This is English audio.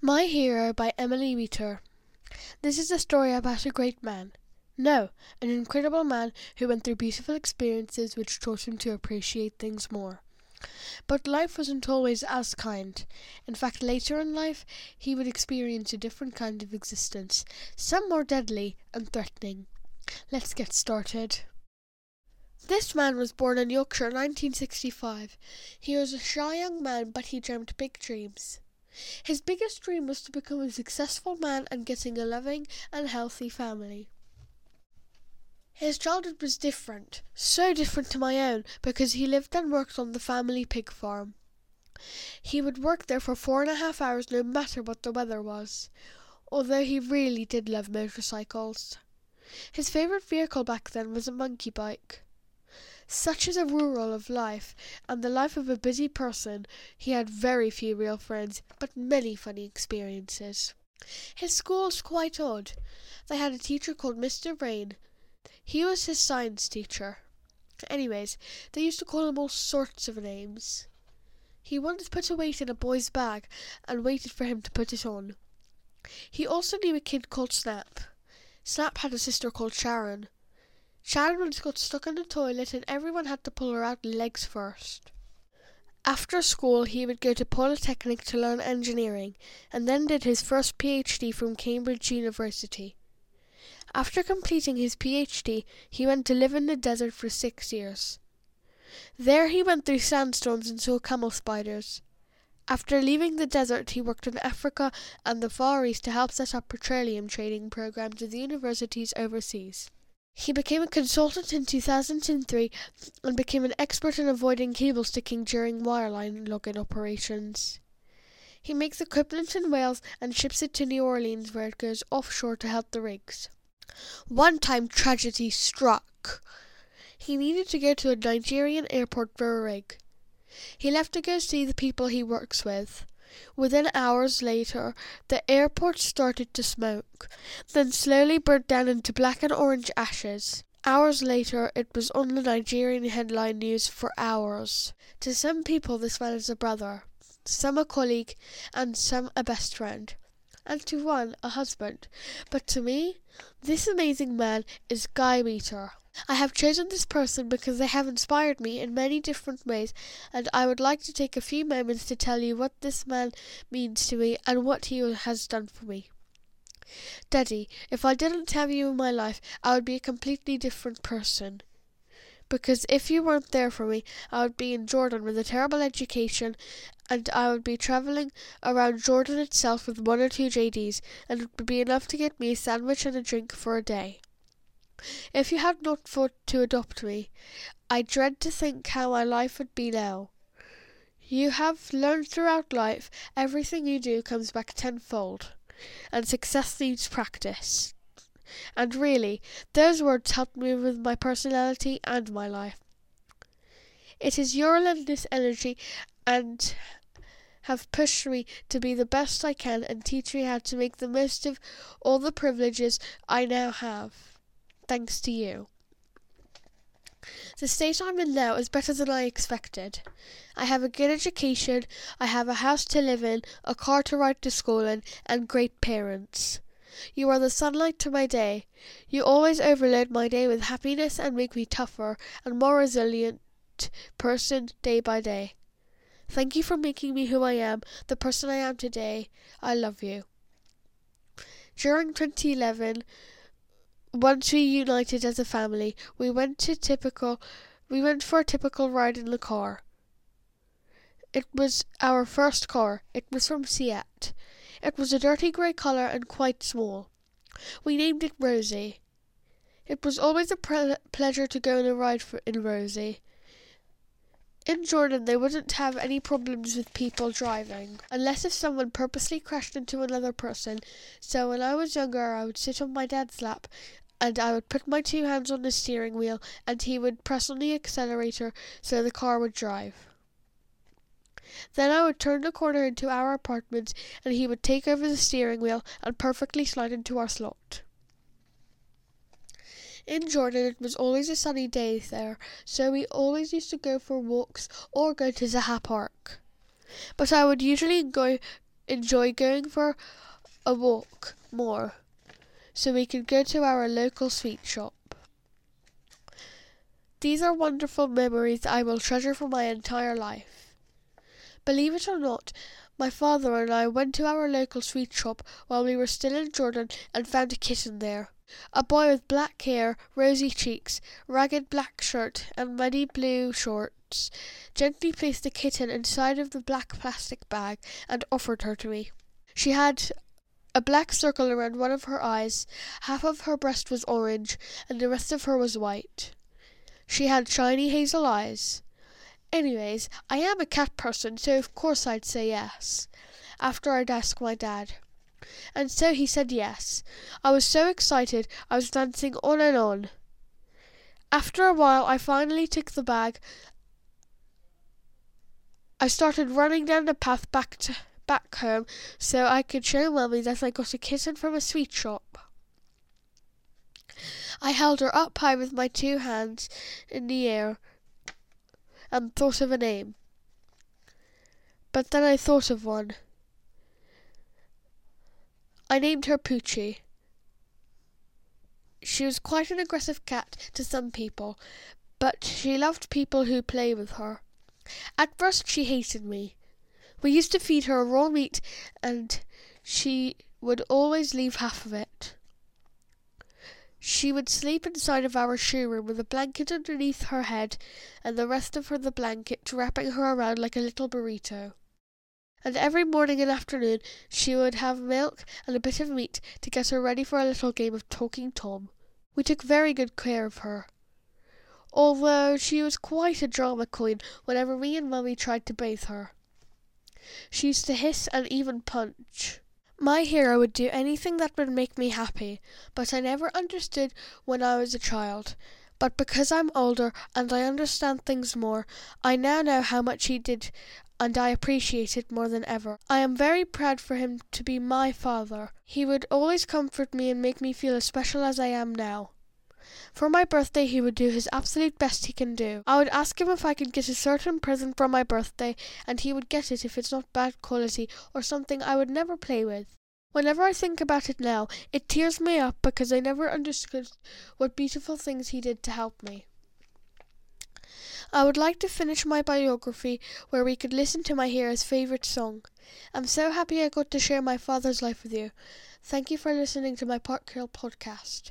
My Hero by Emily Weeter. This is a story about a great man. No, an incredible man who went through beautiful experiences which taught him to appreciate things more. But life wasn't always as kind. In fact, later in life, he would experience a different kind of existence, some more deadly and threatening. Let's get started. This man was born in Yorkshire in 1965. He was a shy young man, but he dreamed big dreams. His biggest dream was to become a successful man and getting a loving and healthy family. His childhood was different, so different to my own, because he lived and worked on the family pig farm. He would work there for four and a half hours no matter what the weather was, although he really did love motorcycles. His favourite vehicle back then was a monkey bike. Such is a rural of life, and the life of a busy person, he had very few real friends, but many funny experiences. His school was quite odd. They had a teacher called Mr. Rain. He was his science teacher. Anyways, they used to call him all sorts of names. He once put a weight in a boy's bag and waited for him to put it on. He also knew a kid called Snap. Snap had a sister called Sharon. Sharon once got stuck in the toilet and everyone had to pull her out legs first. After school, he would go to Polytechnic to learn engineering and then did his first PhD from Cambridge University. After completing his PhD, he went to live in the desert for six years. There he went through sandstorms and saw camel spiders. After leaving the desert, he worked in Africa and the Far East to help set up petroleum trading programs at the universities overseas. He became a consultant in 2003 and became an expert in avoiding cable sticking during wireline logging operations. He makes equipment in Wales and ships it to New Orleans where it goes offshore to help the rigs. One time tragedy struck. He needed to go to a Nigerian airport for a rig. He left to go see the people he works with. Within hours later, the airport started to smoke, then slowly burnt down into black and orange ashes. Hours later, it was on the Nigerian headline news for hours. To some people, this man is a brother, some a colleague, and some a best friend, and to one a husband. But to me, this amazing man is Guy Weeter. I have chosen this person because they have inspired me in many different ways, and I would like to take a few moments to tell you what this man means to me and what he has done for me. Daddy, if I didn't have you in my life, I would be a completely different person. Because if you weren't there for me, I would be in Jordan with a terrible education, and I would be travelling around Jordan itself with one or two JDs, and it would be enough to get me a sandwich and a drink for a day. If you had not thought to adopt me, I dread to think how my life would be now. You have learned throughout life everything you do comes back tenfold, and success needs practice. And really, those words helped me with my personality and my life. It is your relentless energy and have pushed me to be the best I can and teach me how to make the most of all the privileges I now have thanks to you. The state I'm in now is better than I expected. I have a good education, I have a house to live in, a car to ride to school in, and great parents. You are the sunlight to my day. You always overload my day with happiness and make me tougher and more resilient person day by day. Thank you for making me who I am, the person I am today. I love you. During 2011, once we united as a family, we went to typical we went for a typical ride in the car. It was our first car. It was from Seat. It was a dirty grey colour and quite small. We named it Rosie. It was always a pre- pleasure to go on a ride for, in Rosie. In Jordan, they wouldn't have any problems with people driving, unless if someone purposely crashed into another person. So when I was younger, I would sit on my dad's lap and I would put my two hands on the steering wheel and he would press on the accelerator so the car would drive. Then I would turn the corner into our apartment and he would take over the steering wheel and perfectly slide into our slot. In Jordan, it was always a sunny day there, so we always used to go for walks or go to Zaha Park. But I would usually enjoy going for a walk more so we could go to our local sweet shop. These are wonderful memories I will treasure for my entire life. Believe it or not, my father and I went to our local sweet shop while we were still in Jordan and found a kitten there. A boy with black hair, rosy cheeks, ragged black shirt, and muddy blue shorts gently placed the kitten inside of the black plastic bag and offered her to me. She had a black circle around one of her eyes, half of her breast was orange, and the rest of her was white. She had shiny hazel eyes. Anyways, I am a cat person, so of course I'd say yes, after I'd ask my dad. And so he said yes. I was so excited, I was dancing on and on. After a while, I finally took the bag. I started running down the path back to back home so I could show Mummy that I got a kitten from a sweet shop. I held her up high with my two hands in the air and thought of a name. But then I thought of one. I named her Poochie. She was quite an aggressive cat to some people, but she loved people who play with her. At first she hated me. We used to feed her raw meat, and she would always leave half of it. She would sleep inside of our shoe room with a blanket underneath her head and the rest of her the blanket wrapping her around like a little burrito. And every morning and afternoon she would have milk and a bit of meat to get her ready for a little game of talking Tom. We took very good care of her. Although she was quite a drama queen whenever me and Mummy tried to bathe her. She used to hiss and even punch. My hero would do anything that would make me happy, but I never understood when I was a child. But because I'm older and I understand things more, I now know how much he did and I appreciate it more than ever. I am very proud for him to be my father. He would always comfort me and make me feel as special as I am now. For my birthday, he would do his absolute best he can do. I would ask him if I could get a certain present for my birthday, and he would get it if it's not bad quality or something I would never play with. Whenever I think about it now, it tears me up because I never understood what beautiful things he did to help me. I would like to finish my biography where we could listen to my hero's favourite song. I'm so happy I got to share my father's life with you. Thank you for listening to my Park Hill podcast.